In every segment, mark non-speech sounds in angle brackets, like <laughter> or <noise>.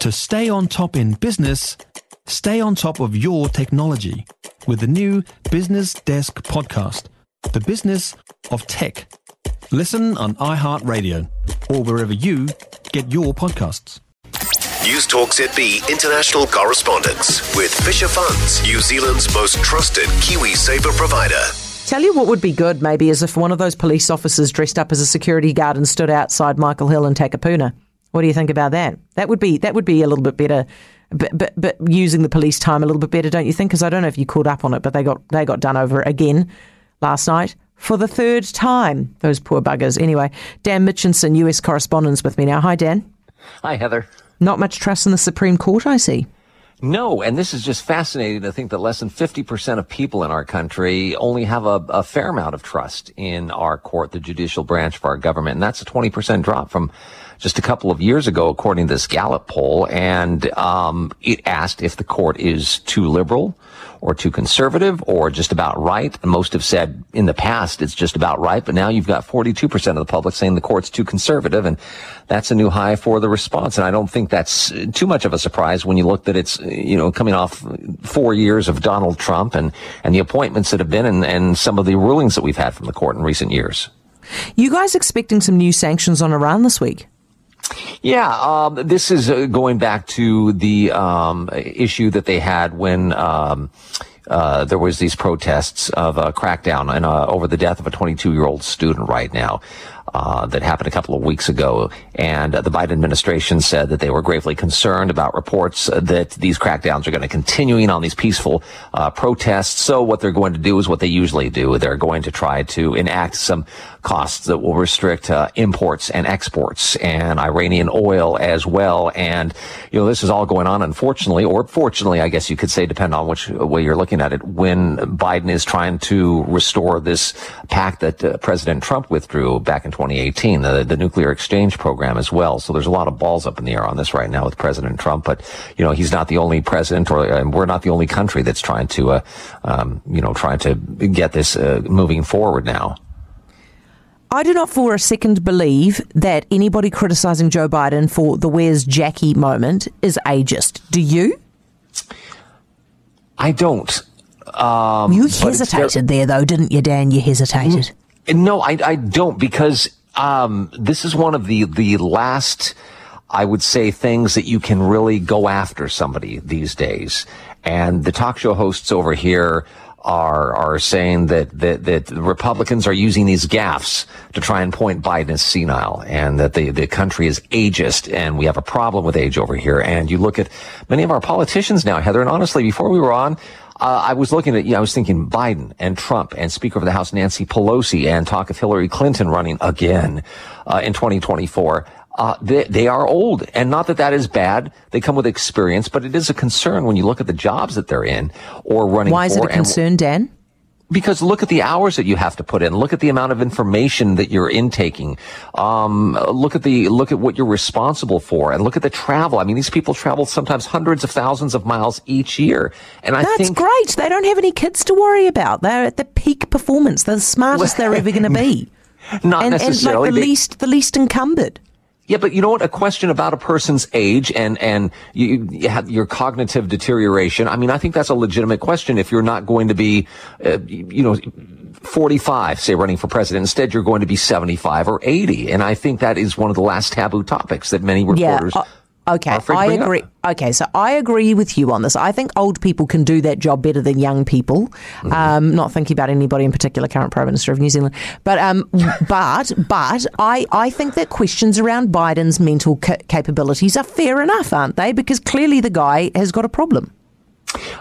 To stay on top in business, stay on top of your technology with the new Business Desk podcast, The Business of Tech. Listen on iHeartRadio or wherever you get your podcasts. News Talk ZB international correspondence with Fisher Funds, New Zealand's most trusted Kiwi saver provider. Tell you what would be good, maybe, is if one of those police officers dressed up as a security guard and stood outside Michael Hill and Takapuna. What do you think about that? That would be that would be a little bit better, but but, but using the police time a little bit better, don't you think? Because I don't know if you caught up on it, but they got they got done over again last night for the third time. Those poor buggers. Anyway, Dan Mitchinson, US correspondent, with me now. Hi, Dan. Hi, Heather. Not much trust in the Supreme Court, I see. No, and this is just fascinating to think that less than 50% of people in our country only have a, a, fair amount of trust in our court, the judicial branch of our government. And that's a 20% drop from just a couple of years ago, according to this Gallup poll. And um, it asked if the court is too liberal or too conservative or just about right. And most have said in the past it's just about right, but now you've got 42% of the public saying the court's too conservative. And that's a new high for the response. And I don't think that's too much of a surprise when you look that it's, you know, coming off four years of Donald Trump and, and the appointments that have been and, and some of the rulings that we've had from the court in recent years. You guys expecting some new sanctions on Iran this week? Yeah, um, this is uh, going back to the um, issue that they had when um, uh, there was these protests of a crackdown and, uh, over the death of a 22 year old student right now. Uh, that happened a couple of weeks ago. And uh, the Biden administration said that they were gravely concerned about reports uh, that these crackdowns are going to continuing on these peaceful uh, protests. So what they're going to do is what they usually do. They're going to try to enact some costs that will restrict uh, imports and exports and Iranian oil as well. And, you know, this is all going on, unfortunately, or fortunately, I guess you could say, depending on which way you're looking at it, when Biden is trying to restore this pact that President Trump withdrew back in 2018, the, the nuclear exchange program as well. So there's a lot of balls up in the air on this right now with President Trump. But, you know, he's not the only president or uh, we're not the only country that's trying to, uh, um, you know, trying to get this uh, moving forward now. I do not for a second believe that anybody criticising Joe Biden for the where's Jackie moment is ageist. Do you? I don't. Um, you hesitated there, though, didn't you, Dan? You hesitated. No, I, I don't because um, this is one of the the last, I would say, things that you can really go after somebody these days. And the talk show hosts over here are are saying that that that Republicans are using these gaffes to try and point Biden as senile, and that the the country is ageist, and we have a problem with age over here. And you look at many of our politicians now, Heather, and honestly, before we were on, uh, I was looking at, you know, I was thinking Biden and Trump and Speaker of the House Nancy Pelosi and talk of Hillary Clinton running again uh, in 2024. Uh, they, they are old, and not that that is bad. They come with experience, but it is a concern when you look at the jobs that they're in or running. Why is it a concern, Dan? Because look at the hours that you have to put in. Look at the amount of information that you're intaking. Um, look at the look at what you're responsible for, and look at the travel. I mean, these people travel sometimes hundreds of thousands of miles each year, and I think that's think great. They don't have any kids to worry about. They're at the peak performance. They're the smartest they're ever going <laughs> to be. Not and, necessarily. And like the least the least encumbered. Yeah, but you know what? A question about a person's age and and you, you have your cognitive deterioration. I mean, I think that's a legitimate question. If you're not going to be, uh, you know, 45, say running for president, instead you're going to be 75 or 80, and I think that is one of the last taboo topics that many reporters. Yeah, uh- Okay, I agree. Up. Okay, so I agree with you on this. I think old people can do that job better than young people. Mm-hmm. Um, not thinking about anybody in particular, current Prime Minister of New Zealand, but um, <laughs> but but I I think that questions around Biden's mental ca- capabilities are fair enough, aren't they? Because clearly the guy has got a problem.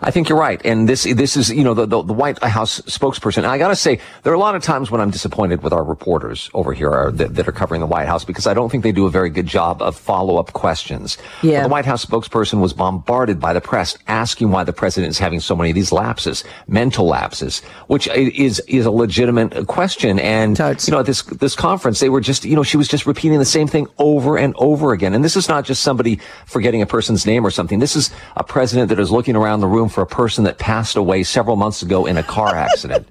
I think you're right. And this, this is, you know, the, the, the White House spokesperson. And I gotta say, there are a lot of times when I'm disappointed with our reporters over here are, that, that, are covering the White House because I don't think they do a very good job of follow-up questions. Yeah. the White House spokesperson was bombarded by the press asking why the president is having so many of these lapses, mental lapses, which is, is a legitimate question. And, Totes. you know, at this, this conference, they were just, you know, she was just repeating the same thing over and over again. And this is not just somebody forgetting a person's name or something. This is a president that is looking around the room for a person that passed away several months ago in a car accident.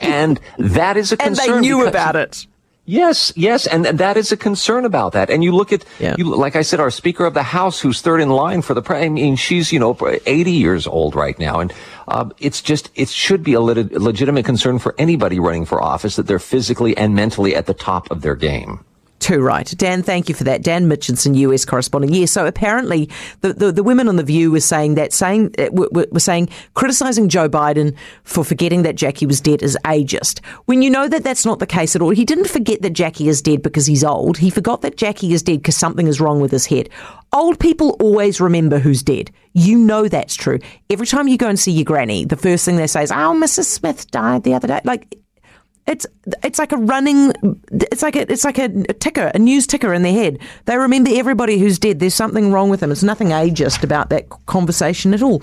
and that is a concern. And they knew about it. Yes, yes, and, and that is a concern about that. And you look at, Yeah. you, like I said, our Speaker of the House, who's third in line for the, I mean, she's, you know, 80 years old right now. And uh, it's just, it should be a lit- legitimate concern for anybody running for office that they're physically and mentally at the top of their game. Too right. Dan, thank you for that. Dan Mitchinson, US correspondent. Yeah, so apparently the, the, the women on The View were saying that, saying, uh, were, were saying, criticising Joe Biden for forgetting that Jackie was dead is ageist. When you know that that's not the case at all. He didn't forget that Jackie is dead because he's old. He forgot that Jackie is dead because something is wrong with his head. Old people always remember who's dead. You know that's true. Every time you go and see your granny, the first thing they say is, oh, Mrs. Smith died the other day. Like, it's it's like a running it's like a it's like a, ticker a news ticker in their head. They remember everybody who's dead. There's something wrong with them. It's nothing ageist about that conversation at all